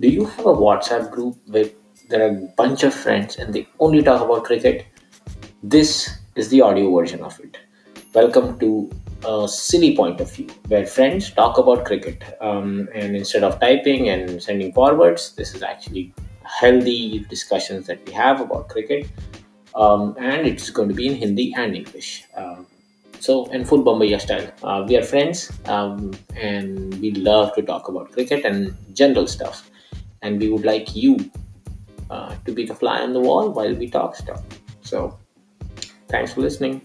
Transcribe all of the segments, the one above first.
Do you have a WhatsApp group where there are a bunch of friends and they only talk about cricket? This is the audio version of it. Welcome to a silly point of view where friends talk about cricket. Um, and instead of typing and sending forwards, this is actually healthy discussions that we have about cricket. Um, and it's going to be in Hindi and English. Um, so, in full Bombay style, uh, we are friends um, and we love to talk about cricket and general stuff. And we would like you uh, to be the fly on the wall while we talk stuff. So, thanks for listening.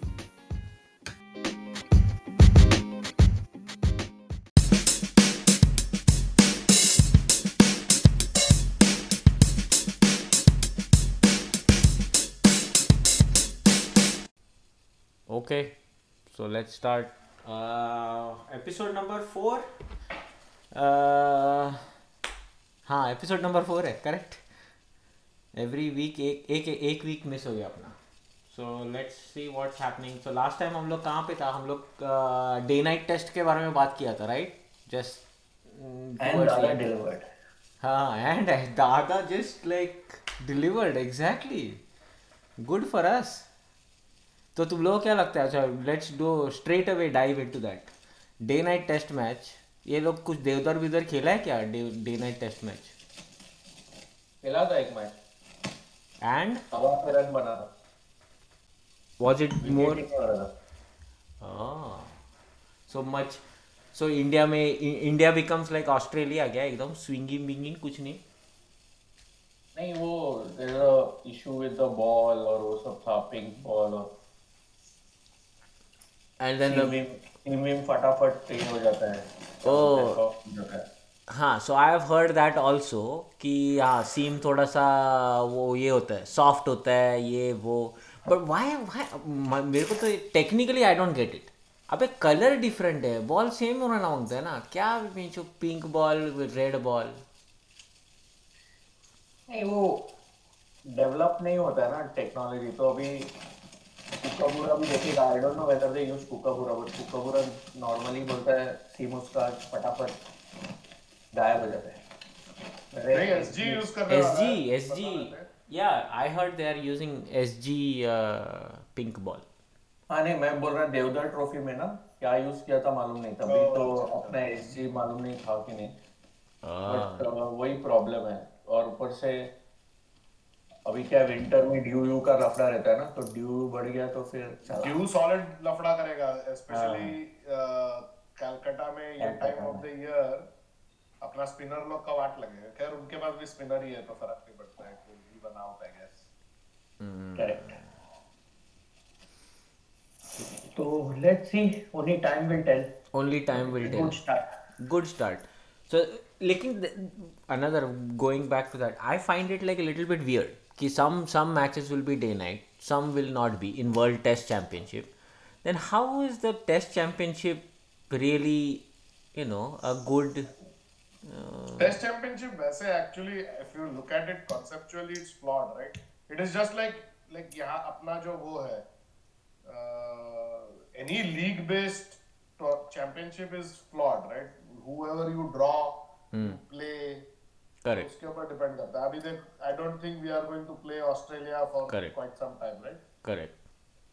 Okay, so let's start. Uh, episode number four. Uh, हाँ episode number four है correct every week एक एक एक week miss हो गया अपना। So let's see what's happening so last time हम लोग कहाँ पे था? हम लोग डे नाइट टेस्ट के बारे में बात किया था राइट जस्ट Dada हाँ and Dada just like delivered exactly good for us तो तुम लोग क्या लगता है? अच्छा let's do straight away dive into that day night test match ये लोग कुछ देवदर विदर खेला है क्या? Day night test match? खेला था एक मैच। एंड रन बना था। रहा था। ah. So much. So India में इंडिया becomes like ऑस्ट्रेलिया क्या एकदम? स्विंगिंग विंगिंग कुछ नहीं? नहीं वो issue with the ball और वो सब था पिंक बॉल और and then the team team में फटाफट तेज हो जाता है। Oh. हो so I have heard that also कि हाँ सीम थोड़ा सा वो ये होता है सॉफ्ट होता है ये वो। बट वाई वाई मेरे को तो technically I don't get it अबे कलर डिफरेंट है बॉल सेम होना माँगता है ना। क्या जो पिंक बॉल रेड बॉल नहीं वो डेवलप नहीं होता है ना टेक्नोलॉजी तो अभी कुकाबूरा भी I don't know whether they use Kookaburra but Kookaburra normally बोलता है उसका फटाफट गायब हो जाता है। नहीं एसजी यूज़ कर रहे S G S yeah I heard they are using SG pink ball हाँ नहीं मैं बोल रहा देवदर ट्रॉफी में ना क्या यूज़ किया था मालूम नहीं तभी तो अपना एस जी मालूम नहीं था कि नहीं। बट वही प्रॉब्लम है। और ऊपर से अभी क्या विंटर में ड्यू यू का लफड़ा रहता है ना तो ड्यू बढ़ गया तो फिर ड्यू सॉलिड लफड़ा करेगा स्पेशली कलकत्ता में ये टाइम ऑफ़ द ईयर अपना स्पिनर लोग का वाट लगेगा खैर उनके पास भी स्पिनर ही है तो फ़र्क नहीं पड़ता है कोई भी बना होता है गैस करेक्ट तो let's see only time will tell only time will tell good start good start so लेकिन another going back to that i find it like a little bit weird कि some some matches will be day night some will not be in world test championship then how is the test championship really you know a good uh, test championship वैसे actually if you look at it conceptually it's flawed right it is just like like यहाँ अपना जो वो है any league based championship is flawed right whoever you draw play Correct उसके ऊपर depend करता है अभी देख I don't think we are going to play Australia for. Quite some time right correct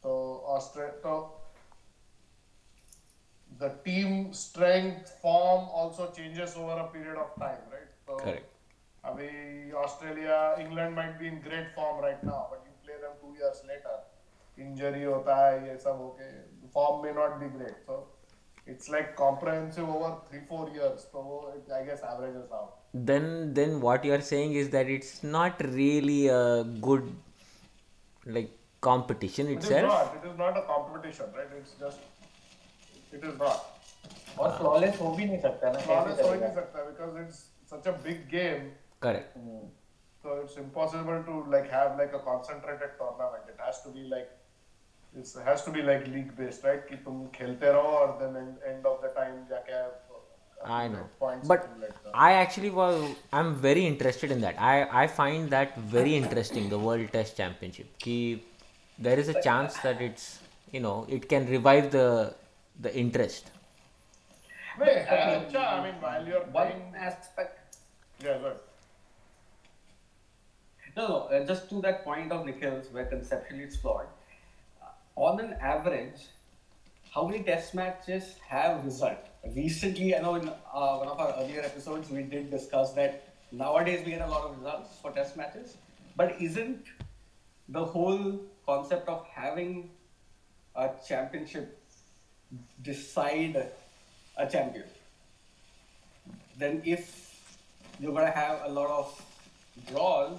तो ऑस्ट्रेलिया तो the team strength form also changes over a period of time right so correct अभी Australia England might be in great form right now but you play them two years later injury होता है ये सब होके form may not be great so it's like comprehensive over three four years so it, I guess averages out then then what you are saying is that it's not really a good like competition it is itself not it is not a competition right it's just it is not और flawless हो भी नहीं सकता ना flawless कैसे हो ही नहीं करेगा सकता because it's such a big game correct So it's impossible to like have like a concentrated tournament. It has to be like it has to be like league based, right? कि तुम खेलते रहो और then end, end of the time जाके I know, points but accumulate them. I actually was. I'm very interested in that. I I find that very interesting. The World Test Championship. Ki there is a chance that it's you know it can revive the the interest. नहीं, अच्छा, I mean while you're one playing, aspect yeah, good. No, no, uh, just to that point of Nikhil's, where conceptually it's flawed. On an average, how many test matches have result? Recently, I know in uh, one of our earlier episodes, we did discuss that nowadays we get a lot of results for test matches, but isn't the whole concept of having a championship decide a champion? Then, if you're going to have a lot of draws,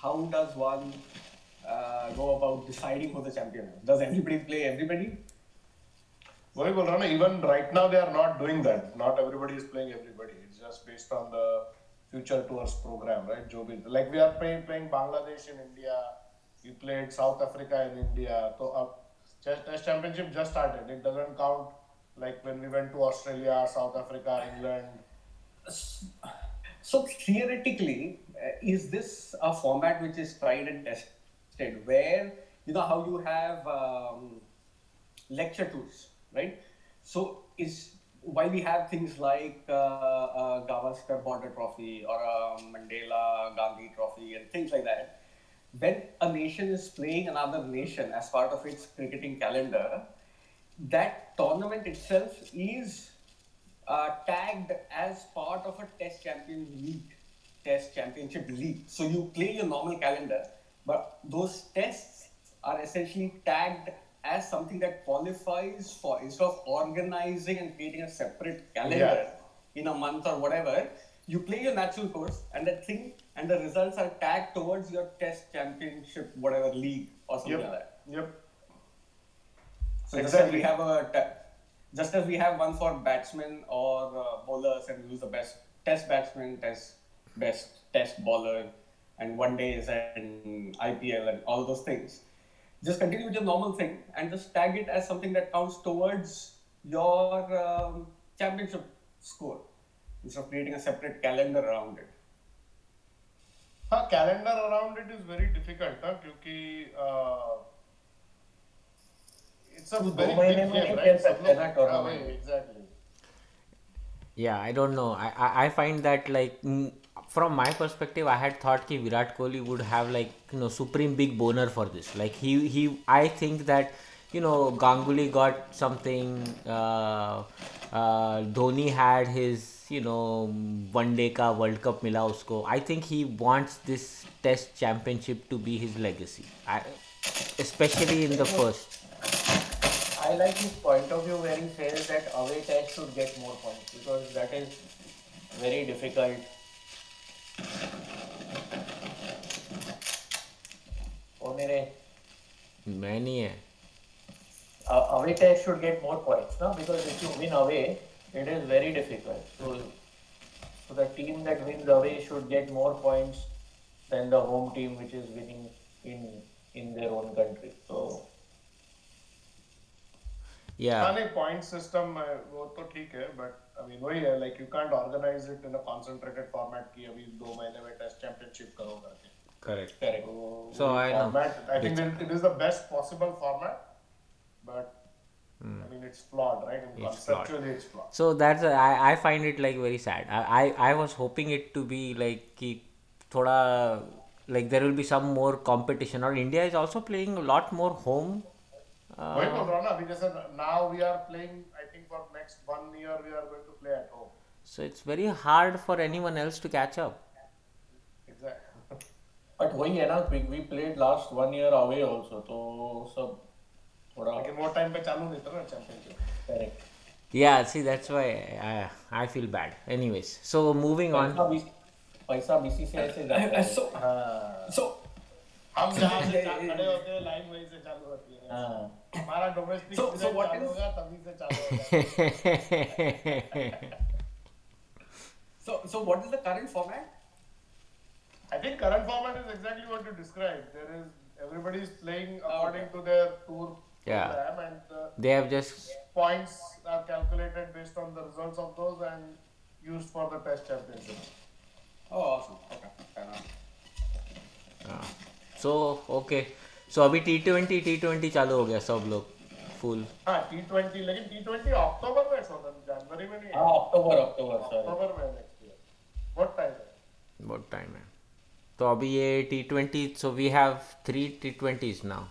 how does one go about deciding who the champion is? Does everybody play everybody? वही बोल रहा हूँ ना even right now they are not doing that not everybody is playing everybody it's just based on the future tours program right जो भी like we are playing playing Bangladesh in India we played South Africa in India तो अब test test championship just started it doesn't count like when we went to Australia South Africa England So theoretically, uh, is this a format which is tried and tested, Where you know how you have um, lecture tours, right? So is while we have things like uh, uh, Gavaskar Border Trophy or uh, Mandela Gandhi Trophy and things like that, when a nation is playing another nation as part of its cricketing calendar, that tournament itself is uh, tagged as part of a test champion league, test championship league. So you play your normal calendar, but those tests are essentially tagged as something that qualifies for instead of organizing and creating a separate calendar in a month or whatever, you play your natural course and that thing and the results are tagged towards your test championship, whatever league or something like that. yep yep So just as Exactly. we have a just as we have one for batsmen or uh, bowlers, and who's the best test batsman, test best test bowler, and one days and IPL and all those things. Just continue with your normal thing and just tag it as something that counts towards your um, championship score instead of creating a separate calendar around it. हाँ calendar around it is very difficult हाँ क्योंकि it's a तू दो very महीने big में game नहीं खेल right सकते ना tournament. Exactly Yeah, I don't know. I, I, I find that like mm, from my perspective, I had thought that Virat Kohli would have like you know supreme big boner for this. Like he he, I think that you know Ganguly got something. Uh, uh, Dhoni had his you know one day ka World Cup mila usko. I think he wants this Test Championship to be his legacy, I, especially in the first. I like his point of view where he says that away test should get more points because that is very difficult Oh, mere, मैं नहीं है. uh, away test should get more points, no? Because if you win away, it is very difficult. So, so the team that wins away should get more points than the home team which is winning in in their own country. So, Yeah. हाँ नहीं point system वो तो ठीक है but अभी वही है like you can't organise it in a concentrated format की अभी दो महीने में टेस्ट चैंपियनशिप करो करके Correct. Correct. So I know. format I think it, it is the best possible format but I mean it's flawed right Hmm. It's conceptually it's flawed So that's a, I I find it like very sad. I I, I was hoping it to be like कि थोड़ा like there will be some more competition. Or India is also playing a lot more home. Uh, वही बोल रहा हूँ ना अभी जैसे now we are playing I think for next one year we are going to play at home so it's very hard for anyone else to catch up. exactly but वही है ना we, we played last one year away also तो सब थोड़ा लेकिन वो time पे चालू नहीं था ना championship correct. Yeah, see that's why I I feel bad. Anyways, so moving on. पैसा भी पैसा बीसीसीआई से जाता है So, हाँ so हम जहाँ से चा- खड़े होते हैं लाइन वहीं से चालू होती है हाँ हमारा डोमेस्टिक So- so what चालू is- होगा तभी से चालू होगा so so what is the current format? I think current format is exactly what you described. There is everybody is playing according to their tour Yeah. program, and the they have just points are calculated based on the results of those and used for the test championship. Oh, awesome. Okay, fair enough. so okay. So अभी T twenty T twenty चालू हो गया सब लोग full हाँ T twenty लेकिन T twenty अक्टूबर में जनवरी में नहीं हाँ। अक्टूबर अक्टूबर अक्टूबर में नेक्स्ट ईयर बहुत टाइम है? बहुत टाइम है? तो अभी ये T twenty so we have three T twenties now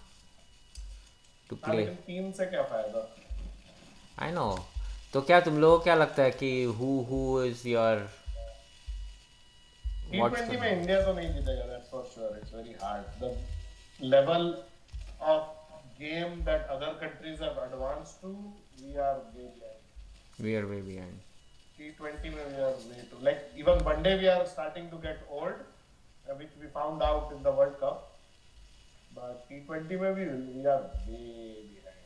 to play तीन से क्या फ़ायदा? आई नो तो क्या तुम लोगों को क्या लगता है कि who who is your T twenty में इंडिया तो नहीं जीतेगा that's for sure it's very hard the level of game that other countries have advanced to we are way behind we are way behind T20 में we are way too like even one day we are starting to get old, uh, which we found out in the World Cup. But T20 में भी we are way behind.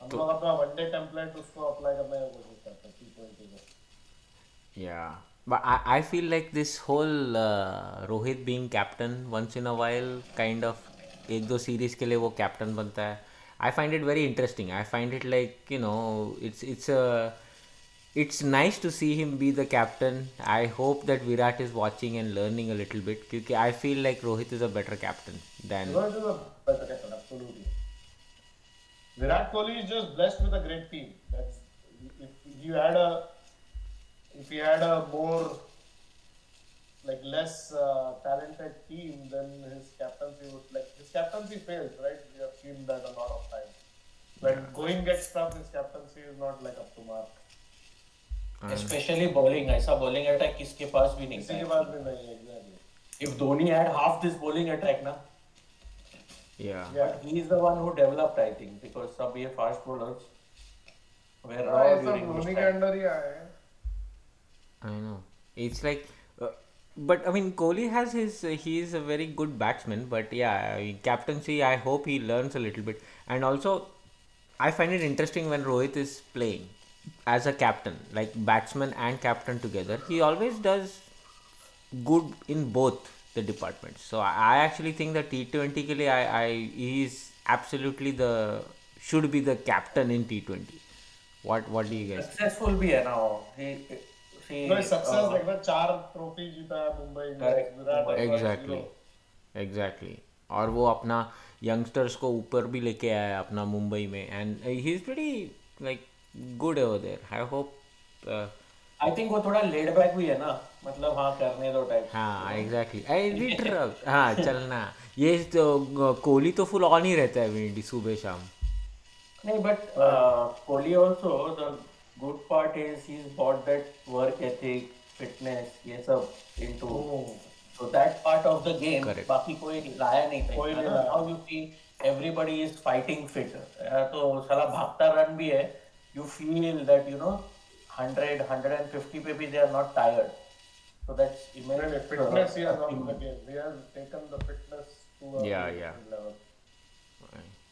हम लोग अपना one day template उसको apply करने की कोशिश करते हैं T20 में. Yeah, but I, I feel like this whole uh, Rohit being captain once in a while kind of एक दो सीरीज के लिए वो कैप्टन बनता है I find it very interesting I find it like you know it's it's it's nice to see him be the captain. I hope that Virat is watching and learning a little bit because I feel like Rohit is a better captain than Rohit is a better captain, absolutely. Virat Kohli is just blessed with a great team. That's if you had a if he had a more like less uh, talented team, then his captaincy would like his captaincy fails, right? We have seen that a lot of times. When yeah. going gets tough, his captaincy is not like up to mark. Specially bowling ऐसा bowling attack किसके पास भी नहीं किसी के पास भी नहीं exactly. If Dhoni had half this bowling attack ना yeah. Yeah. he is the one who developed I think because सब ये fast bowlers were raw हाँ, ये सब during धोनी के time. अंडर ही आए हैं. I know. It's like, uh, but I mean, Kohli has his. Uh, he is a very good batsman. But yeah, I mean, captaincy. I hope he learns a little bit. And also, I find it interesting when Rohit is playing as a captain, like batsman and captain together. He always does good in both the departments. So I, I actually think that T Twenty के लिए I I he is absolutely the should be the captain in T Twenty. What what do you guys? Successful भी है ना वो. He success uh, चार trophy जीता है Mumbai exactly exactly और वो अपना यंगस्टर्स को ऊपर भी लेके आया है अपना मुंबई में and he is pretty like good over there I hope I think वो थोड़ा laid back भी है ना मतलब हाँ करने दो टाइप हाँ एग्जैक्टली आई रीड हाँ चलना. ये तो कोहली तो फुल ऑन ही रहता है विंडी सुबह शाम। नहीं but uh, Kohli also the good part is he's bought that work ethic fitness ये सब into so that part of the game Correct. बाकी कोई लाया नहीं था कोई नहीं लाया। now you see everybody is fighting fit तो साला भागता रन भी है you feel that you know 100 150 पे भी they are not tired so that's immense uh, fitness he has on the game. He has taken the fitness to a Yeah, yeah. level.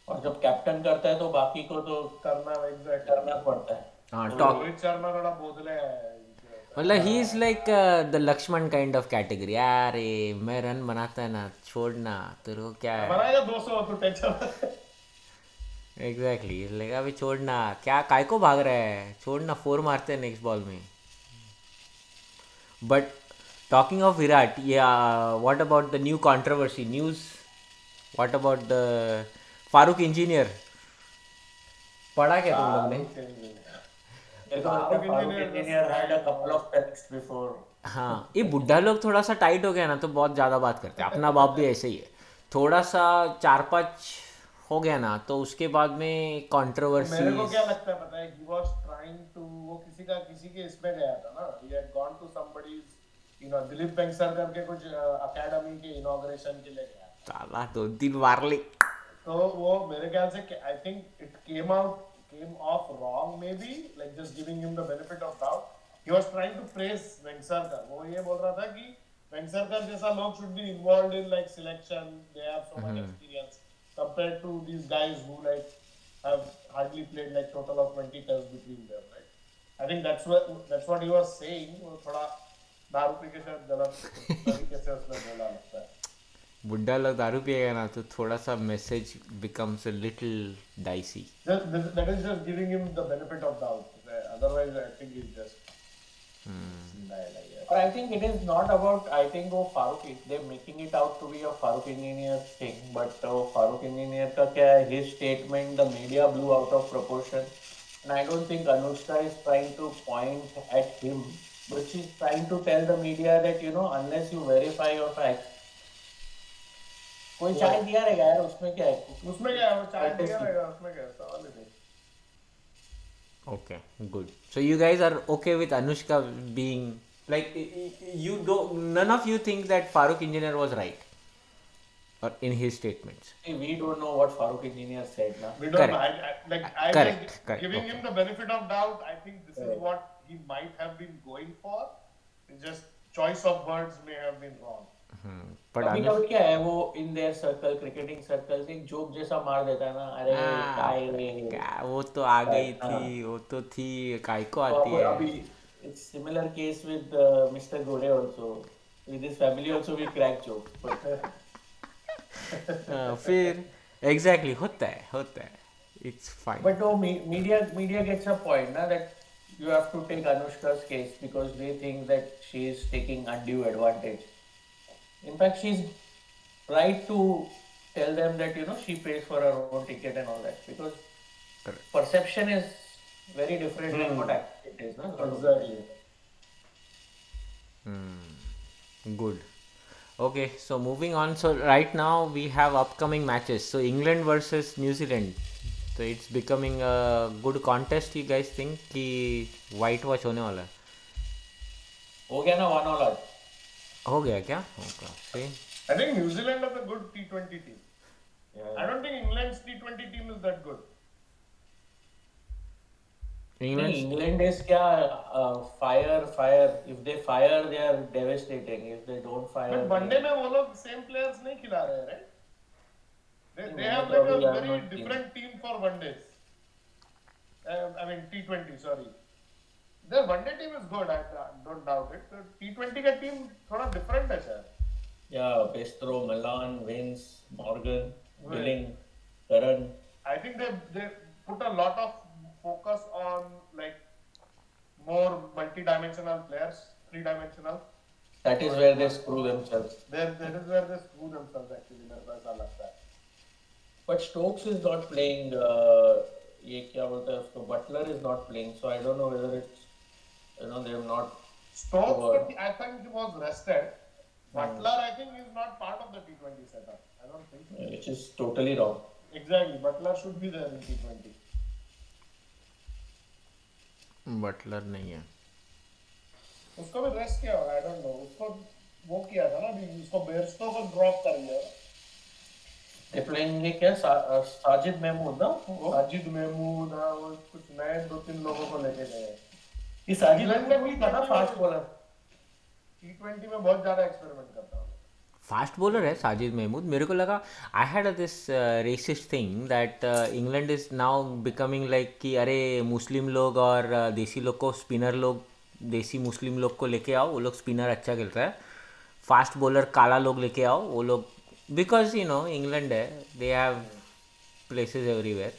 और जब captain करता है तो बाकी को तो करना करना पड़ता है हाँ टॉक रोहित शर्मा थोड़ा बोदले है मतलब he is like the Laxman kind of category अरे मैं रन बनाता है ना छोड़ना तेरे को क्या है? बनाएगा 200 तो। टेंशन एग्जैक्टली लाइक अभी छोड़ना क्या काय को भाग रहा है? छोड़ना फोर मारते हैं नेक्स्ट बॉल में। बट टॉकिंग ऑफ़ विराट या what about the new controversy news what about the Farokh Engineer पढ़ा क्या तुम लोग ने? है हाँ ये बुढ़ा लोग थोड़ा सा टाइट हो गया ना तो बहुत ज़्यादा बात करते हैं। अपना बाप भी ऐसे ही है। थोड़ा सा चार पाँच हो गया ना तो उसके बाद में कंट्रोवर्सी मेरे को क्या लगता है पता है he was trying to वो किसी का किसी के इसमें गया था ना। He had gone to somebody's you know Dilip बेंगसर करके कुछ अकेडमी के इनॉग्रेशन के लिए गया साला दो दिन मार ली। तो वो मेरे ख्याल से I think it came out came off wrong maybe like just giving him the benefit of doubt he was trying to praise Vengsarkar wo ye bol raha tha ki Vengsarkar jaisa log should be involved in like selection they have so mm-hmm. much experience compared to these guys who like have hardly played like total of 20 tests between them right I think that's what that's what he was saying wo thoda दारू पी के शायद गलत तरीके से उसने बोला लगता है Buddha log दारू पिएगा ना तो थोड़ा सा message becomes a little dicey. That is just giving him the benefit of doubt. Otherwise, I think he's just. Hmm. But I think it is not about. I think oh, वो Farokh they're making it out to be a Farokh Engineer thing, but uh, Farokh Engineer का क्या है? His statement the media blew out of proportion, and I don't think Anushka is trying to point at him, but she's trying to tell the media that you know unless you verify your facts वो चाय दिया रहेगा यार उसमें क्या है उसमें क्या है वो चाय दिया रहेगा उसमें क्या है सवाल है Okay, good. So you guys are okay with Anushka being like you don't. None of you think that Farokh Engineer was right, or in his statements. We don't know what Farokh Engineer said. Now. We don't. Correct. Know. I, I, like uh, I Correct. Correct. giving okay. him the benefit of doubt. I think this Correct. is what he might have been going for. Just choice of words may have been wrong. हम्म, क्या है वो in their circle cricketing circle एक joke जैसा मार देता है ना अरे हाँ, वो तो आ गई थी वो तो थी को आती है। सिमिलर केस विद मिस्टर गोले also with his family also we crack joke फिर एग्जैक्टली होता है होता है इट्स फाइन बट वो media media gets a point ना that you have to take anushka's case because they think that she is taking undue advantage in fact she's right to tell them that you know she pays for her own ticket and all that because Correct. perception is very different than what actually it is na? Exactly. Good. Okay, so moving on. So right now we have upcoming matches. So England versus New Zealand. So it's becoming a good contest. You guys think कि white wash होने वाला है? हो गया ना one all out हो गया क्या I think New Zealand has a good T20 team I don't think England's T20 team is that good England, England is kya uh, fire fire. If they fire, they are devastating. If they don't fire, but Vande में वो लोग same players नहीं खिला रहे right? They, they have like a very different team for Vandes. Uh, I mean T20, sorry. Their one day team is good, I don't doubt it. The T20 का team थोड़ा different है शायद. yeah Pestro Milan Vince Morgan Right. Billing Karan I think they they put a lot of focus on like more multi-dimensional players, three-dimensional. that is where they screw themselves There, that is where they screw themselves actually. मेरे को ऐसा लगता है. but Stokes is not playing uh, ये क्या बोलते हैं उसको Butler is not playing so I don't know whether it's you know they have not Stokes, I think he was rested. Butler, I think, is not part of the T20 setup. I don't think so. which is totally wrong Exactly. Butler should be there in T20. Buttler नहीं है उसको भी rest किया होगा आई don't no उसको वो किया था ना अभी उसको बेयरस्टो को ड्रॉप कर दिया they playing ये क्या सा, uh, साजिद महमूद ना वो साजिद महमूद हाँ, वो कुछ नए दो तीन लोगों को लेके गए फास्ट बॉलर हूँ। फास्ट बॉलर है साजिद महमूद मेरे को लगा I had this racist thing that England is now becoming like कि अरे मुस्लिम लोग और uh, देसी लोग को स्पिनर लोग देसी मुस्लिम लोग को लेके आओ वो लोग स्पिनर अच्छा खेलता है। फास्ट बॉलर काला लोग लेके आओ वो लोग बिकॉज़ यू नो इंग्लैंड है they have places everywhere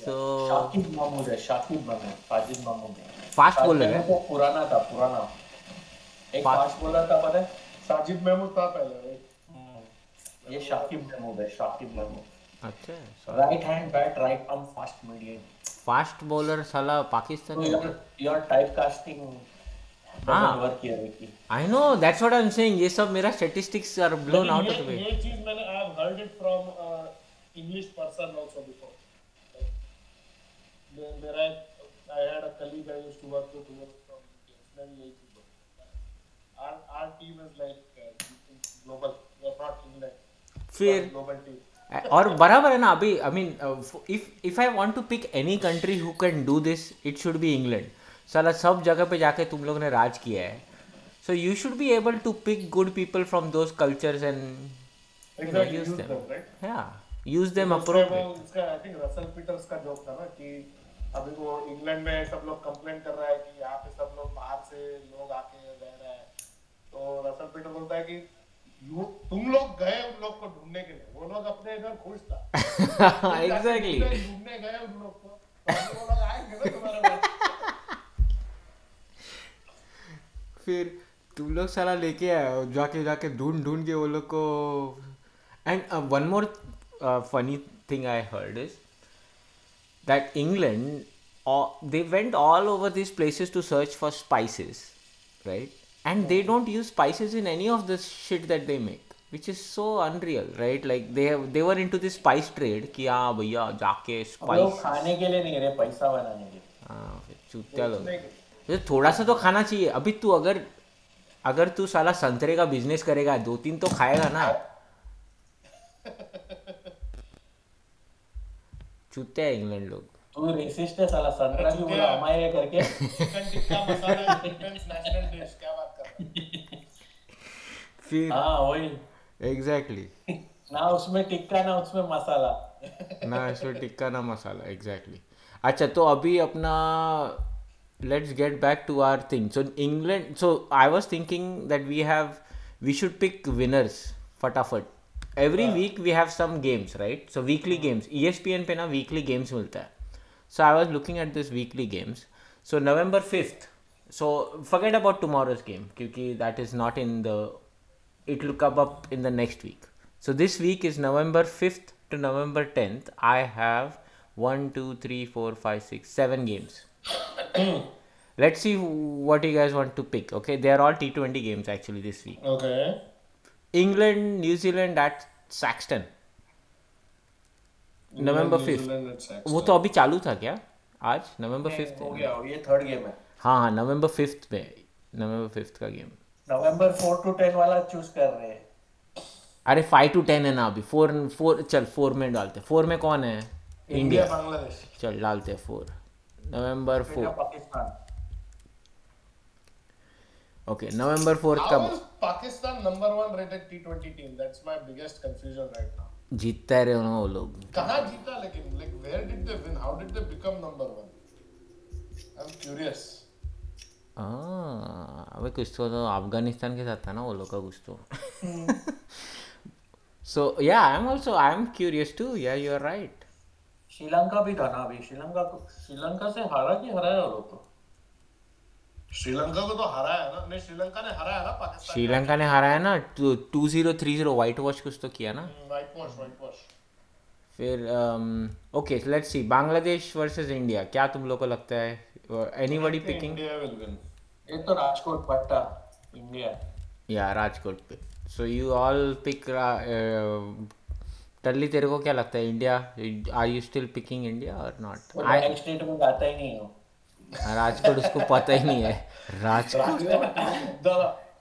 so Shakib Mahmood है शाकिब महमूद साजिद महमूद फास्ट बॉलर है। तो पुराना था पुराना। एक फास्ट। बॉलर था पता है साजिद महमूद था पहले ये शाकिब महमूद है शाकिब महमूद। अच्छा। Right hand bat right arm fast medium fast bowler साला पाकिस्तानी हाँ. work here, Vicky. I know that's what I am saying ये सब मेरा statistics are blown out of the way ये चीज़ मैंने I have heard it from English person also before colleague I used to work with who from उसने भी यही चीज़ बोली our our team is like global we are not England फिर? और बराबर है ना अभी I mean if if I want to pick any country who can do this it should be England साला सब जगह पे जाके तुम लोग ने राज किया है। So you should be able to pick good people from those cultures and use. Them या यूज़ देम अप्रोप्रिएट इसका आई थिंक रसल पीटर्स का जोक था ना कि अभी वो इंग्लैंड में सब लोग कंप्लेन कर रहा है कि यहाँ पे सब लोग बाहर से लोग आके रह रहे हैं। तो रसल पीटर बोलता है कि तुम लोग गए उन लोग को ढूँढने के लिए। वो लोग अपने इधर खुश था। एग्जैक्टली ढूंढने- गए उन लोग को। तो वो लोग आएँगे तुम्हारे फिर तुम लोग सारा लेके आए जाके जाके ढूंढ ढूंढ के वो लोग को and one more funny thing I heard is that England they went all over these places to search for spices right? And they don't use spices in any of the shit that they make, which is so unreal, right? Like they have, they were into this spice trade कि हाँ भैया जाके spice खाने के लिए नहीं रहे पैसा बनाने के लिए हाँ चूतिया लोग तो थोड़ा सा तो खाना चाहिए अभी तू अगर अगर तू साला संतरे का बिज़नेस करेगा दो तीन तो खाएगा ना चूते हैं इंग्लैंड लोग। तू रेसिस्ट है साला संतरा क्यों बोला? हमारे करके चिकन टिक्का मसाला डिफेंस नेशनल डिश क्या बात कर रहे हैं? फिर हाँ वही। एग्जैक्टली ना उसमें टिक्का ना उसमें मसाला। ना इसमें टिक्का ना मसाला एग्जैक्टली अच्छा तो अभी अपना let's get back to our thing so England so I was thinking that we have we should pick winners फटाफट। Every week we have some games right so weekly games E S P N पे ना weekly games मिलता है so I was looking at this weekly games so November fifth so forget about tomorrow's game क्योंकि that is not in the it will come up in the next week. So this week is November 5th to November 10th. I have one, two, three, four, five, six, seven games. Let's see what you guys want to pick. Okay, they are all T20 games actually this week. Okay. England, New Zealand at Saxton. November New 5th. Zealand at Saxton. वो तो अभी चालू था क्या? आज? नवंबर fifth हो गया ये थर्ड गेम है। हाँ हाँ नवंबर फिफ्थ में नवंबर फिफ्थ का game November four to ten वाला चूज़ कर रहे हैं। अरे फाइव टू टेन है ना अभी। फोर फोर चल फोर में डालते फोर में कौन है? इंडिया बांग्लादेश चल डालते हैं four November four Pakistan okay November fourth का Pakistan number one rated T twenty team that's my biggest confusion right now जीतता रहे उन्होंने वो लोग। कहाँ जीता लेकिन like where did they win how did they become number one I am curious हाँ अबे कुछ तो, तो अफ़गानिस्तान के साथ था ना वो लोग का कुछ तो। So yeah I am also I am curious to yeah you are right Sri Lanka भी था ना अभी। श्रीलंका श्रीलंका से हारा कि हराया वो लोग तो श्रीलंका को तो हराया है ना। नहीं श्रीलंका ने हराया ना पाकिस्तान श्रीलंका ने हारा है ना two zero three zero white wash कुछ तो किया ना। वाइट वॉश वाइट वॉश फिर okay let's see Bangladesh versus India क्या तुम लोग को लगता है? Anybody picking India will win ये तो राजकोट पट्टा इंडिया या राजकोट पे। सो यू ऑल पिक टल्ली तेरे को क्या लगता है India are you still picking India और नॉट नैक स्टेट में जाता ही नहीं हो राजकोट उसको पता ही नहीं है। Rajkot?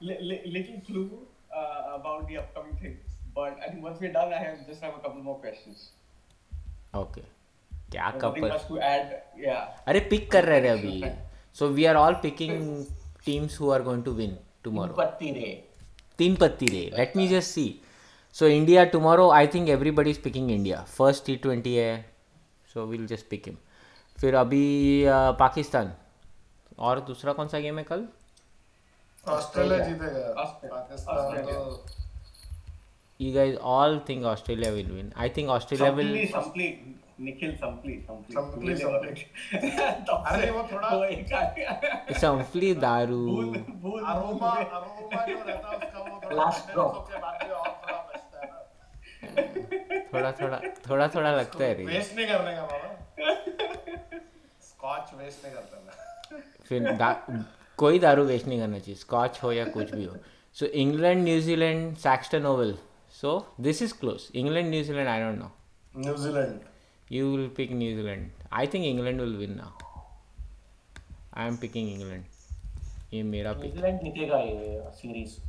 little clue uh, about the upcoming things. But I think once we're done, I have just have a couple more questions. Okay क्या कपल. अरे पिक कर रहे हैं अभी। So we are all picking teams who are going to win tomorrow पत्ती रे। तीन पत्ती रे। Let me just see so India tomorrow I think everybody is picking India first T twenty है so we'll just pick him फिर अभी पाकिस्तान। और दूसरा कौन सा गेम है कल? Australia Australia. ऑस्ट्रेलिया। थोड़ा दारू। थोड़ा थोड़ा थोड़ा थोड़ा लगता है रे। स्कॉच वेस्ट नहीं करता मैं। फिर दा, कोई दारू वेस्ट नहीं करना चाहिए स्कॉच हो या कुछ भी हो। So England New Zealand Saxton Oval so this is close England New Zealand I don't know New Zealand you will pick New Zealand. I think England will win now. I am picking England. ये मेरा pick New Zealand जीतेगा ये series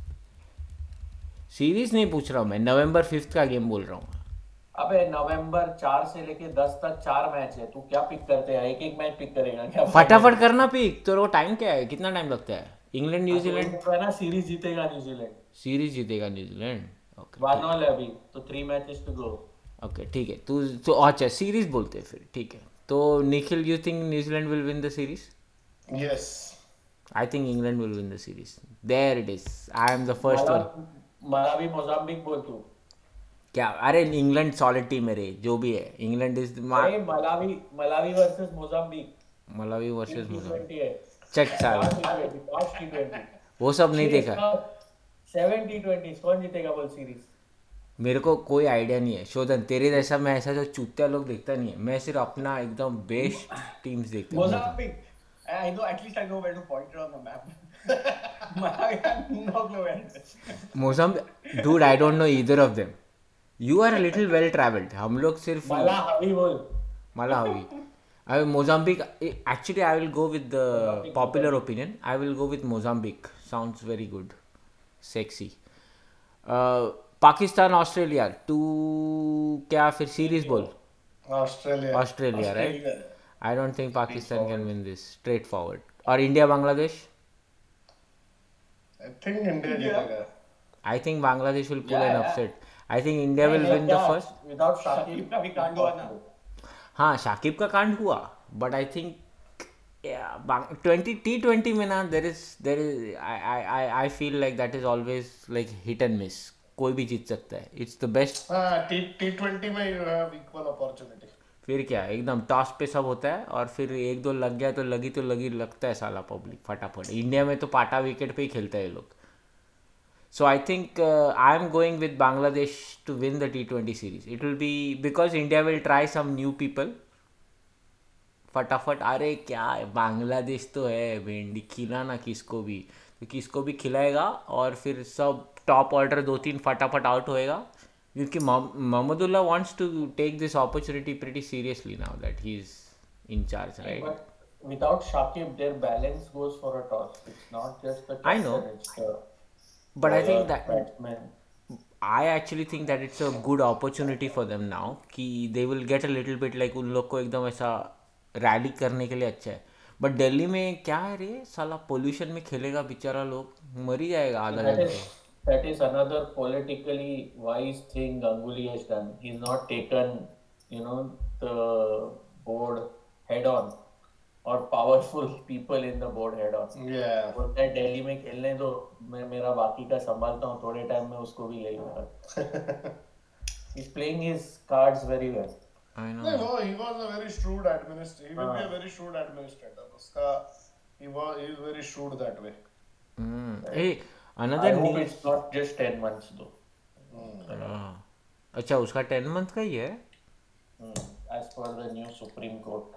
series नहीं पूछ रहा हूँ मैं नवंबर fifth का गेम बोल रहा हूँ। अबे नवंबर चार से लेके दस तक चार मैच है तू क्या पिक करते हैं? एक एक मैच पिक करेगा क्या? फटाफट करना पिक तो टाइम क्या है? कितना टाइम लगता है? इंग्लैंड न्यूजीलैंड तो है ना सीरीज़ जीतेगा न्यूजीलैंड सीरीज़ जीतेगा New Zealand okay one all है अभी तो three matches to go okay ठीक है। तू तो अच्छा सीरीज़ बोलते हैं फिर ठीक है। तो Nikhil you think New Zealand will win the series yes I think England will win the series there it is I am the first one Malawi Mozambique बोल तू। क्या? अरे इंग्लैंड सॉलिड टीम है रे जो भी है। England is Malawi Malawi versus Mozambique Malawi versus T Mozambique check T twenty वो सब नहीं देखा। सेवन टी ट्वेंटी कौन जीतेगा बोल सीरीज़ मेरे को कोई आइडिया नहीं है। शोधन तेरे जैसा मैं ऐसा जो चूतिया लोग देखता नहीं है। मैं सिर्फ़ अपना एकदम बेस्ट टीम्स देखता हूँ। Mozambique. I know at least I know where to point it on the map. No clue where Mozambique dude I don't know either of them you are a little well traveled हम लोग सिर्फ मला हवी बोल Malawi. I Mozambique. eh, Actually, I will go with the popular opinion. I will go with Mozambique. Sounds very good, sexy. Uh, Pakistan, Australia. Two क्या फिर series बोल? Australia. Australia, right? I don't think Pakistan can win this. Straightforward. Or India, Bangladesh. I think India जीतेगा. I think Bangladesh will pull Yeah, an yeah. upset. I think India will win the first. Without Shakib का भी कांड हुआ ना. हाँ शाकिब का कांड हुआ but I think twenty T twenty में ना there is there is I I feel like that is always like hit and miss कोई भी जीत सकता है it's the best T twenty में you have equal opportunity. फिर क्या एकदम टॉस पे सब होता है और फिर एक दो लग गया तो लगी तो लगी लगता है साला पब्लिक फटाफट इंडिया में तो पाटा विकेट पे ही खेलता है ये लोग सो I think I am going with Bangladesh to win the T twenty series it will be because India will try some new people फटाफट अरे क्या है बांग्लादेश तो है भिंडी खिलाना किसको भी तो किसको भी खिलाएगा और फिर सब टॉप ऑर्डर दो तीन फटाफट आउट होएगा क्योंकि Mahmudullah wants to take this opportunity pretty seriously now that he is in charge right But without Shakib, their balance goes for a toss. It's not just the I know. captain, it's the I think bowler, that batsman. I actually think that it's a good opportunity for them now कि they will get a little bit like उन लोग को एकदम ऐसा rally करने के लिए अच्छा है बट दिल्ली में क्या है रे साला पोल्यूशन में खेलेगा बेचारा लोग मर ही जाएगा आधा That that is another politically wise thing Ganguly has done. He's not taken, you know, the board head on or powerful people in the board head on. Yeah. बोलता है दिल्ली में खेलने दो मैं मेरा बाकी का संभालता हूँ थोड़े टाइम में उसको भी ले लूँगा He's playing his cards very well. I know No, he was a very shrewd administrator. He will uh, be a very shrewd administrator. उसका he was he is very shrewd that way. Hmm. hey another I hope it's not just 10 months though. Mm. हाँ. अच्छा उसका ten month का ही है Hmm. As per the new Supreme Court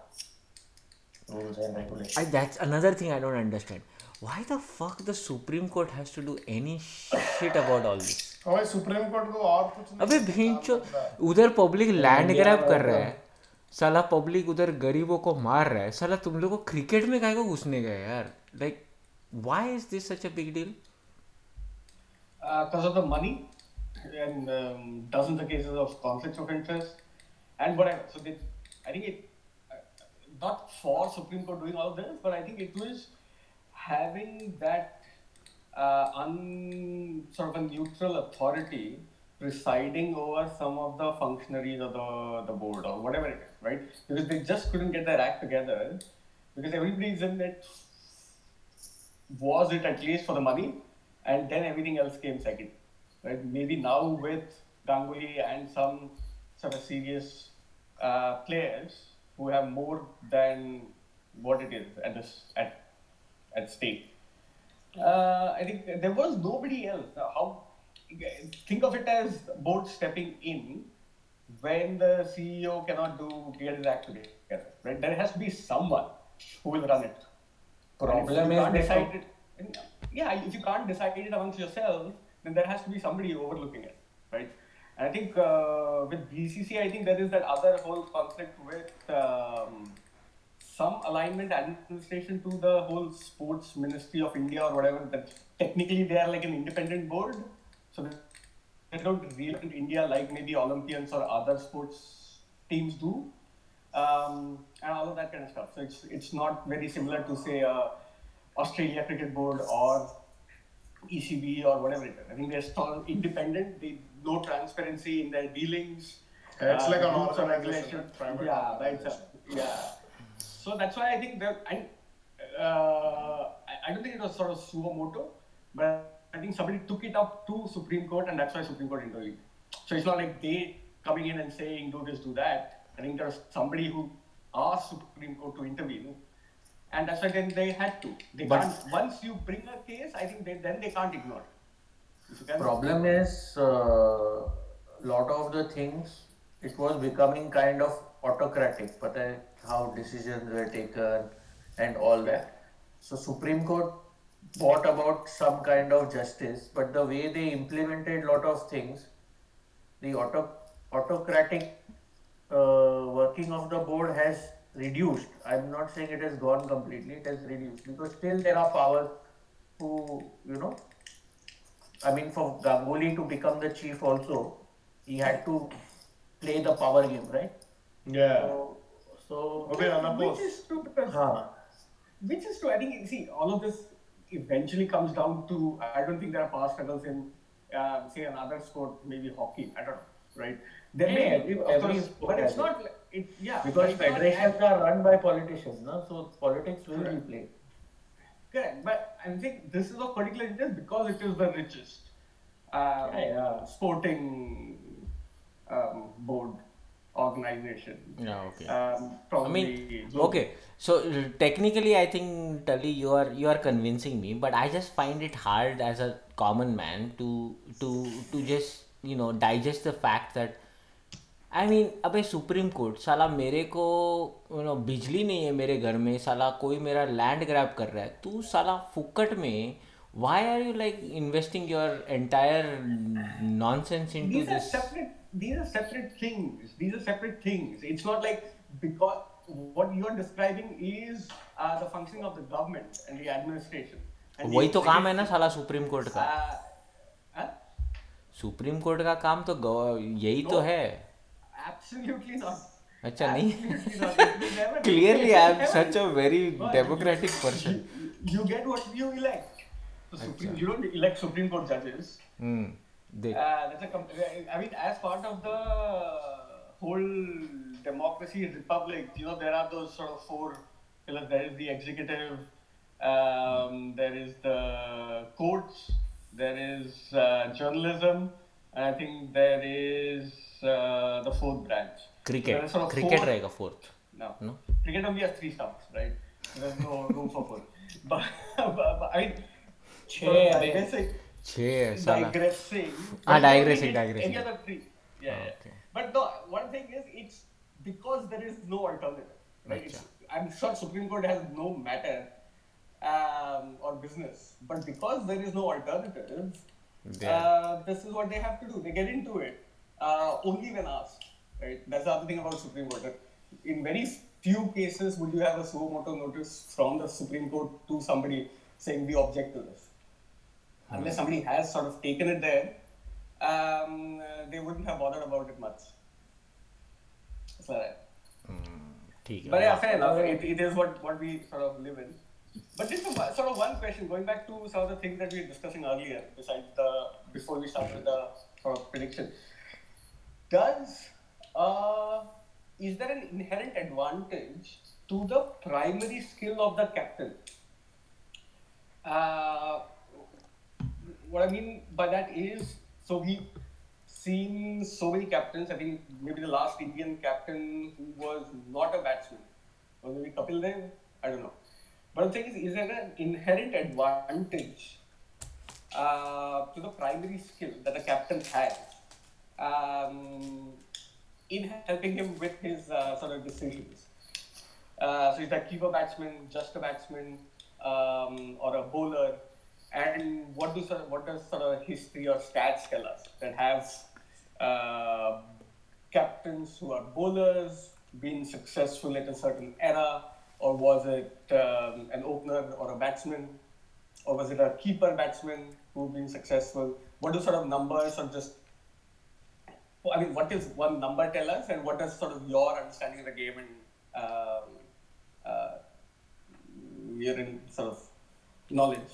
rules and regulations. I, that's another thing I don't understand why the fuck the Supreme Court has to do any shit about all this हमारे supreme court को और कुछ नहीं अबे भेंचो उधर public land grab कर रहा है साला पब्लिक उधर गरीबों को मार रहा है साला तुम लोग को क्रिकेट में काहे को घुसने गए यार like why is this such a big deal because of the money and um, dozens of cases of conflicts of interest and whatever. So they, I think it, uh, not for Supreme Court doing all this, but I think it was having that uh, un sort of a neutral authority presiding over some of the functionaries of the, the board or whatever it is, right? Because they just couldn't get their act together because everybody's in it was it at least for the money, and then everything else came second. Right? Maybe now with Ganguly and some sort of serious uh, players who have more than what it is at this at at stake. Uh, I think there was nobody else. Now, How think of it as board stepping in when the CEO cannot do get his act together. Right? There has to be someone who will run it. Problem is can't decide it, yeah, if you can't decide it amongst yourself, then there has to be somebody overlooking it, right? I think uh, with BCC, I think there is that other whole conflict with um, some alignment administration to the whole sports ministry of India or whatever. That technically they are like an independent board, so they don't represent India like maybe Olympians or other sports teams do um, and all of that kind of stuff. So it's it's not very similar to say uh, Australia Cricket Board or ECB or whatever it is. I think they're still independent. They no transparency in their dealings. Yeah, it's like an rules and organization, private Yeah, right. So, organization. yeah. So that's why I think that and uh, I, I don't think it was sort of suo moto, but I think somebody took it up to Supreme Court, and that's why Supreme Court intervened. So it's not like they coming in and saying do this, do that. I think there's somebody who asked Supreme Court to intervene, and that's why then they had to. They But- can't. Once you bring a case, I think they, then they can't ignore. it problem is a uh, lot of the things it was becoming kind of autocratic but uh, how decisions were taken and all that. So supreme court brought about some kind of justice but the way they implemented lot of things the auto autocratic uh, working of the board has reduced. I'm not saying it has gone completely it has reduced because still there are powers who you know I mean, for Ganguly to become the chief also, he had to play the power game, right? Yeah. So, so Okay, unopposed. Which is true because huh. which is true. I think see all of this eventually comes down to I don't think there are power struggles in uh, say another sport, maybe hockey. I don't know, right? There Yeah, may every- of every course, sport but it's not. It yeah because it's not federations are run by politicians, no? so politics will be Correct. played. Correct, but I think this is of particular interest because it is the richest um, Yeah, yeah. sporting um, board organization. Yeah, okay. Um, I mean, global. okay. So uh, technically, I think Tully, you are you are convincing me, but I just find it hard as a common man to to to just you know digest the fact that I mean अबे supreme court साला मेरे को you know बिजली नहीं है मेरे घर में साला कोई मेरा लैंड ग्रैब कर रहा है तू साला फुकट में why are you like investing your entire nonsense into this these are separate things these are separate things it's not like because what you are describing is the functioning of the government and the administration वही तो काम है ना साला supreme court का। Supreme court का काम तो यही तो है। absolutely not अच्छा नहीं Absolutely not. It will never be. clearly I am Never such a be. very But democratic person you, you get what you elect so Supreme, you don't elect Supreme Court judges hmm. they, Uh, that's a com- I mean, as part of the whole democracy republic, you know, there are those sort of four pillars. There is the executive, um, there is the courts, there is uh, journalism, and I think there is uh, the fourth branch. There cricket are sort of cricket four- रहेगा fourth No. No? Cricket only has three stumps, right? There's no room for four. But, but, but I mean, sort of छह, digressing, छः है साला digressing. Ah, but digressing, it's digressing. Any other three. Yeah, Ah, yeah. okay. But no, one thing is, it's because there is no alternative. Right? It's, I'm sure Supreme Court has no matter um, or business, but because there is no alternative, uh, this is what they have to do. They get into it uh, only when asked. Right? That's the other thing about Supreme Court. In very few cases would you have a suo moto notice from the Supreme Court to somebody saying we object to this. Hmm. Unless somebody has sort of taken it there, um, they wouldn't have bothered about it much. That's hmm. but yeah, fair enough. It, it is what, what we sort of live in. But just a, sort of one question, going back to some of the things that we were discussing earlier, besides the before we start with the sort of prediction. Does uh, is there an inherent advantage to the primary skill of the captain? Uh, what I mean by that is, so we've seen so many captains. I think maybe the last Indian captain who was not a batsman, or maybe Kapil Dev. I don't know. But the thing is, is there an inherent advantage uh, to the primary skill that the captain has um, in helping him with his uh, sort of decisions? Uh, so is that keeper batsman, just a batsman, um, or a bowler? And what do of, what does sort of history or stats tell us that have uh, captains who are bowlers been successful at a certain era, or was it um, an opener or a batsman, or was it a keeper batsman who've been successful? What do sort of numbers or just I mean, what does one number tell us, and what does sort of your understanding of the game and um, uh, your sort of knowledge?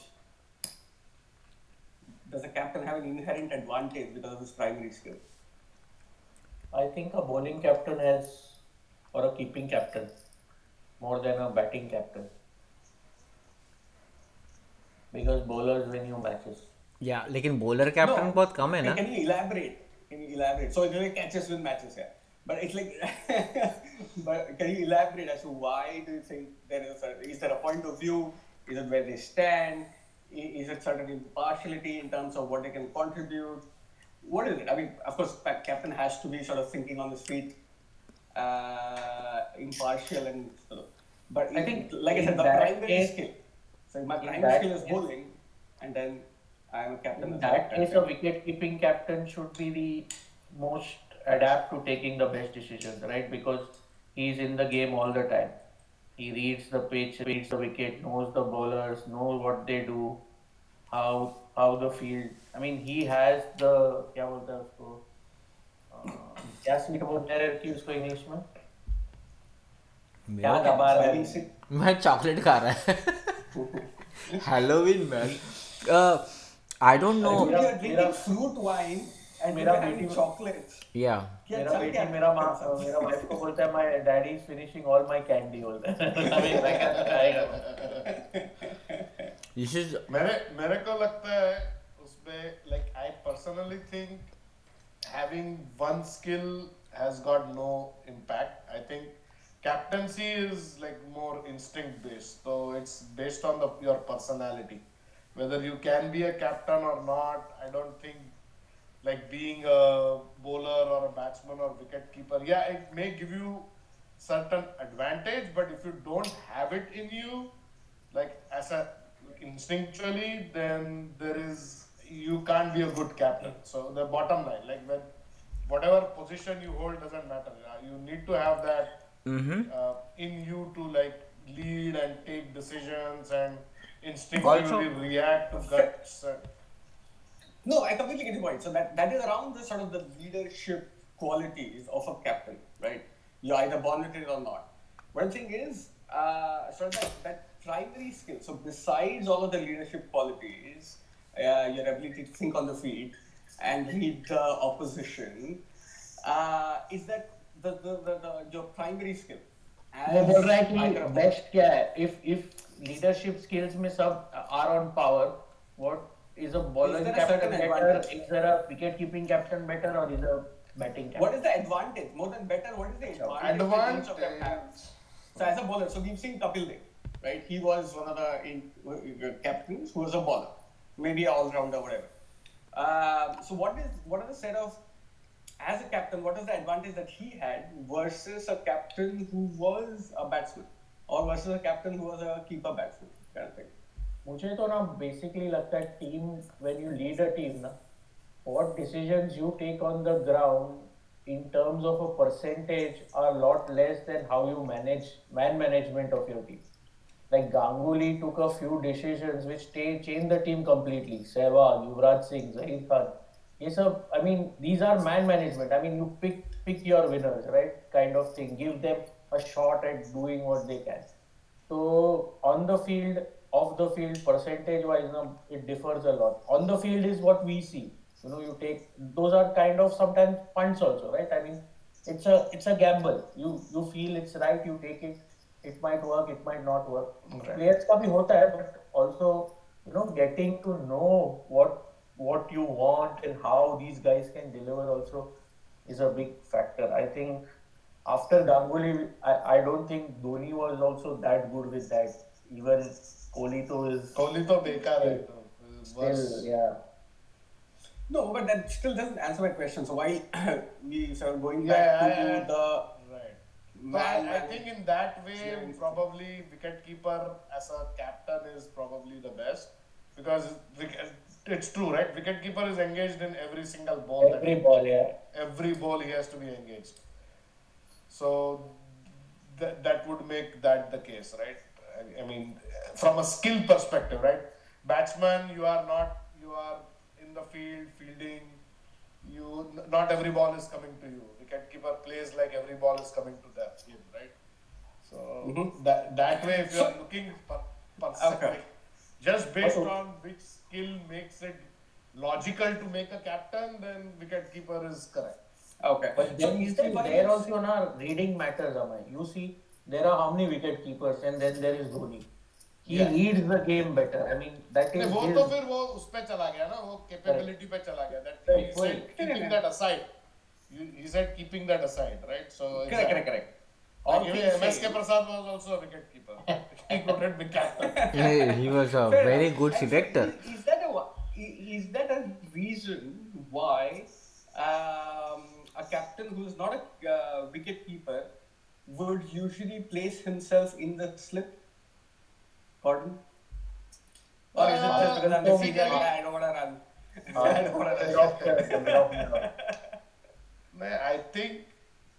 Does a captain have an inherent advantage because of his primary skill? I think a bowling captain has, or a keeping captain, more than a batting captain. Because bowlers win you matches. या लेकिन bowler captain No. बहुत कम है Can- ना Can you elaborate? Can you elaborate? So it's like catches win matches, yeah. But it's like, but can you elaborate as to why do you think there is a, is there a point of view? Is it where they stand? I- Is it certain impartiality in terms of what they can contribute? What is it? I mean, of course, pa- captain has to be sort of thinking on his feet, uh, impartial and sort of. But I think like I in said, the that primary case- skill. So my In prime that skill is case- bowling, and then I am a captain. In as that well. case, a wicket keeping captain should be the most adapt to taking the best decisions, right? Because he's in the game all the time. He reads the pitch, reads the wicket, knows the bowlers, knows what they do, how how the field. I mean, he has the क्या बोलते हैं उसको अ, क्या seat बोलते हैं कि उसको English में क्या मेरा दबा रहा है? मैं चॉकलेट खा रहा है। Halloween man I don't know you're drinking मेरा- बेटी-. या मेरा बेटी मेरा माँ? मेरा वाइफ को बोलता है my daddy is finishing all my candy बोलता है इज़ मेरे मेरे को लगता है उसमें like I personally think having one skill has got no impact. I think captaincy is like more instinct based so it's based on the your personality. Whether you can be a captain or not i don't think like being a bowler or a batsman or wicket keeper yeah it may give you certain advantage but if you don't have it in you like as a instinctually then there is you can't be a good captain. So the bottom line like when whatever position you hold doesn't matter. Uh, you need to have that uh, in you to like lead and take decisions and instinctively react to guts and, No, I completely get your point. So that, that is around the sort of the leadership qualities of a captain, right? You're either born with it or not. One thing is, uh, sort of that, that primary skill. So besides all of the leadership qualities, uh, your ability to think on the feet and read the opposition, uh, is that the, the, the, the your primary skill? वो As बोल रहा है either कि a- best क्या है if if leadership skills में सब are on power what is a bowler Is there a captain certain better advantage? Is there a wicket keeping captain better और is a batting What captain is the advantage? More than better, what is the advantage, that each of them have? advantage So as a bowler, so we've seen Kapil Dev, right? He was one of the in, uh, captains who was a bowler, maybe an all-rounder, whatever. Um so what is what are the set of as a captain, what was the advantage that he had versus a captain who was a batsman or versus a captain who was a keeper batsman kind of thing? मुझे तो ना basically लगता है team when you lead a team ना what decisions you take on the ground in terms of a percentage are lot less than how you manage man management of your team like Ganguly took a few decisions which changed the team completely. Sehwag, Yuvraj Singh, Zaheer Khan, yes sir i mean these are man management. I mean you pick pick your winners right? Kind of thing. Give them a shot at doing what they can. So on the field off the field percentage wise it differs a lot. On the field is what we see. You know you take those are kind of sometimes punts also right? I mean it's a it's a gamble. You you feel it's right you take it. It might work it might not work. Right. players ka bhi hota hai but also you know getting to know what what you want and how these guys can deliver also is a big factor. I think after Ganguly, I, I don't think Dhoni was also that good with that. Even Kohli to is Kohli to bekar hai still, yeah. No, but that still doesn't answer my question. So why we sort of going Yeah, back to I- I- the Right. So I, I think in that way, Yeah. probably wicketkeeper as a captain is probably the best because wicket, it's true, right? Wicketkeeper is engaged in every single ball. that Every ball, yeah. every ball he has to be engaged. So that that would make that the case, right? I, I mean, from a skill perspective, right? Batsman, you are not you are in the field fielding. You not every ball is coming to you. Wicketkeeper plays like every ball is coming to them, right? So mm-hmm. that that way, if you are looking per, per Okay. just based on which skill makes it logical to make a captain, then wicketkeeper is correct. okay. But then you is there see, one- there also na reading matters, Amay. You see, there are how many wicket keepers, and then there is Dhoni. He Yeah. reads the game better. I mean, that नहीं is वो his. तो फिर वो उस पे चला गया ना वो कैपेबिलिटी पे चला गया that he Right, said right. keeping that aside you, he said keeping that aside right so correct, correct, correct. All like, things even MS same. K Prasad was also a wicket keeper he couldn't be captain He, he was a Fair very enough. good And so selector. Is, is that a is that a reason why um, a captain who is not a uh, wicket keeper would usually place himself in the slip? cordon. Or is it just because I'm the Uh, senior basically- guy, I don't want to run? Uh, I don't want to mid run. off mid on. Nah, I think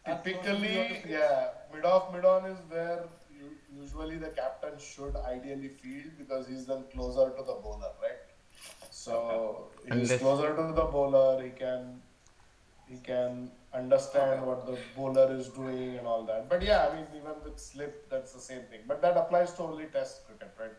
typically, yeah, mid off mid on is where you, usually the captain should ideally field because he's then closer to the bowler, right? So if he's Unless- closer to the bowler, he can he can understand what the bowler is doing and all that. But yeah, I mean even with slip, that's the same thing. But that applies to only Test cricket, right?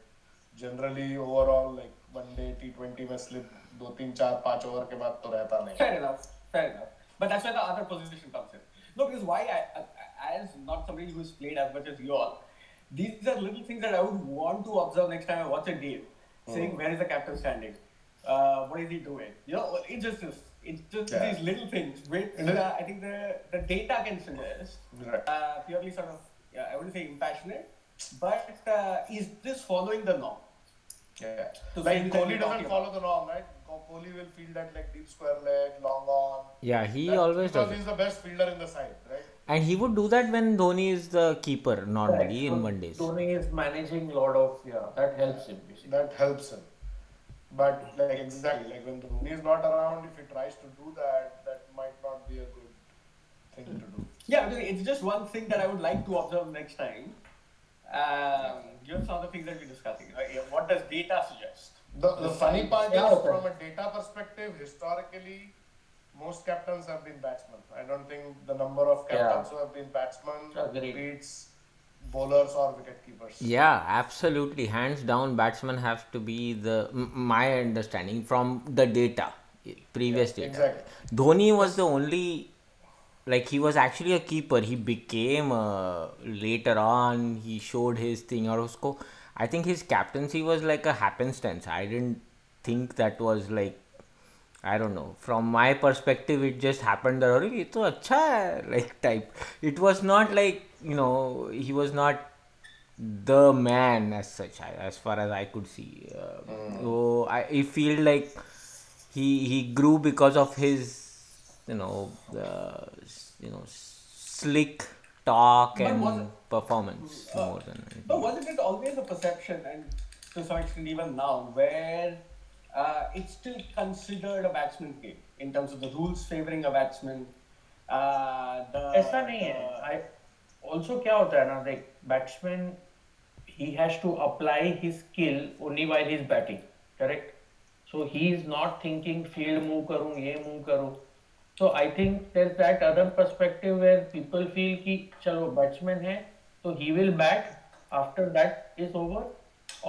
Generally, overall, like one day T20 में slip दो तीन चार पांच over के बाद तो रहता नहीं. Fair enough, fair enough. But that's where the other position comes in. No, because why, I, I, as not somebody who's played as much as you all, these are little things that I would want to observe next time I watch a game. Saying, where is the captain standing? Uh, what is he doing? You know, it's just this. It's just Yeah. these little things which And uh, I think the, the data can suggest. Right. Uh, purely sort of, yeah, I wouldn't say impassionate, but uh, is this following the norm? Yeah. To Like feel Kohli doesn't talking follow the norm, right? Ko- Kohli will field that like deep square leg, long on. Yeah, he That's always because does. it. he's the best fielder in the side, right? And he would do that when Dhoni is the keeper normally Right. in So one days. Dhoni is managing a lot of yeah, that helps him basically. That helps him. But like exactly, like when Dhoni is not around, if he tries to do that, that might not be a good thing to do. Yeah, it's just one thing that I would like to observe next time. Um, given some of the things that we're discussing, what does data suggest? The, the funny part Yeah, is, okay. from a data perspective, historically, most captains have been batsmen. I don't think the number of Yeah. captains who have been batsmen Agreed. beats bowlers or wicket keepers. Yeah, absolutely. Hands down, batsmen have to be the my understanding from the data, previous data. Exactly. Dhoni was the only, like he was actually a keeper. He became uh, later on. He showed his thing. Or usko, I think his captaincy was like a happenstance. I didn't think that was like. I don't know. From my perspective, it just happened that already. It's acha like type. It was not like you know he was not the man as such as far as I could see. So I, feel like he he grew because of his you know you know slick talk and performance uh, more than. But wasn't it always a perception and to some extent even now where uh, it's still considered a batsman's game in terms of the rules favoring a batsman? Uh, the, ऐसा नहीं the, है I also क्या होता है ना like batsman he has to apply his skill only while he's batting correct so he is not thinking field move करूँ ये move करूँ so I think there's that other perspective where people feel कि चलो batsman है so he will bat after that is over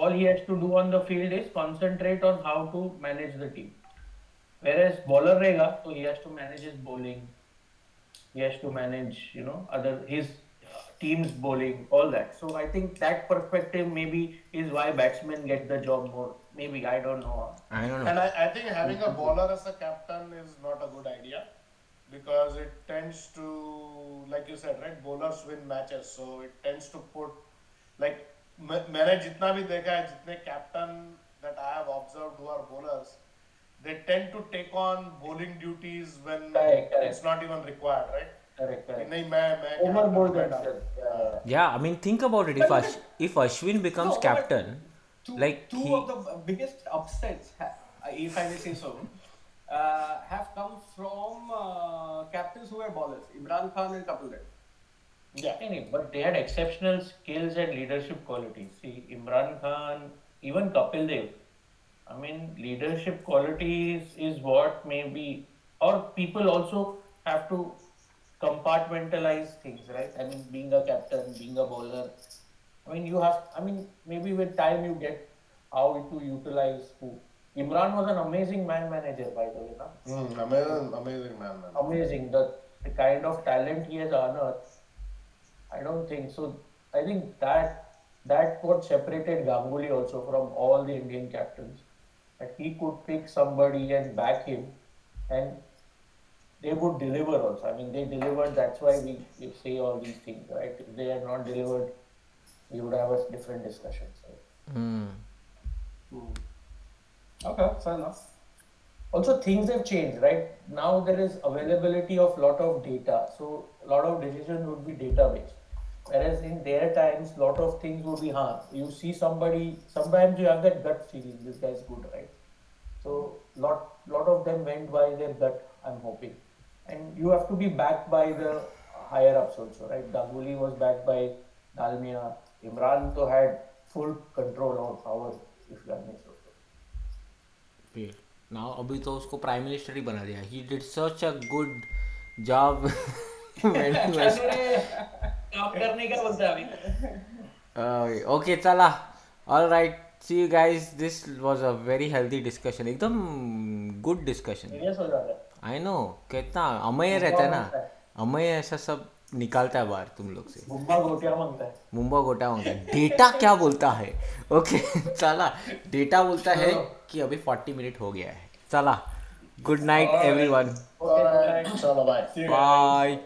all he has to do on the field is concentrate on how to manage the team. Whereas bowler rega, so he has to manage his bowling, he has to manage you know other his uh, team's bowling, all that. So I think that perspective maybe is why batsmen get the job more. Maybe I don't know. I don't know. And I, I think having a bowler as a captain is not a good idea because it tends to, like you said, right? Bowlers win matches, so it tends to put like मैंने जितना भी देखा है जितने captain that I have observed who. Are bowlers they tend to take on bowling duties when it's not even required right Imran Khan and Kapil Dev Yeah. But they had exceptional skills and leadership qualities. See, Imran Khan, even Kapil Dev. I mean, leadership qualities is what maybe, or people also have to compartmentalize things, right? I mean, being a captain, being a bowler. I mean, you have, I mean, maybe with time you get how to utilize who. Imran was an amazing man manager, by the way. Mm, amazing, amazing man manager. Amazing. The, the kind of talent he has unearthed I don't think so. I think that that what separated Ganguly also from all the Indian captains. That he could pick somebody and back him, and they would deliver also. I mean, they delivered. That's why we, we say all these things, right? If they had not delivered, we would have a different discussion. So. Hmm. Okay, fair enough. Also things have changed right now there is availability of lot of data so a lot of decisions would be data based Whereas in their times, lot of things would be, huh, you see somebody, sometimes you have that gut feeling, this guy's good, right? So lot lot of them went by their gut, I'm hoping. And you have to be backed by the higher ups also, right? Ganguly was backed by Dalmia. Imran to had full control or power, if that makes sense. Now अभी तो उसको prime minister ही बना दिया। He did such a good job okay चला। All right see you guys this was a very healthy discussion एकदम good discussion I know कितना अमय रहता है ना। अमय ऐसा सब निकालता है बाहर तुम लोग से। मुंबा गोटिया माँगता है। मुंबा गोटा माँगता है। डेटा क्या बोलता है? ओके चला डेटा बोलता है कि अभी 40 मिनट हो गया है। चला गुड नाइट एवरी वन चलो bye. बाय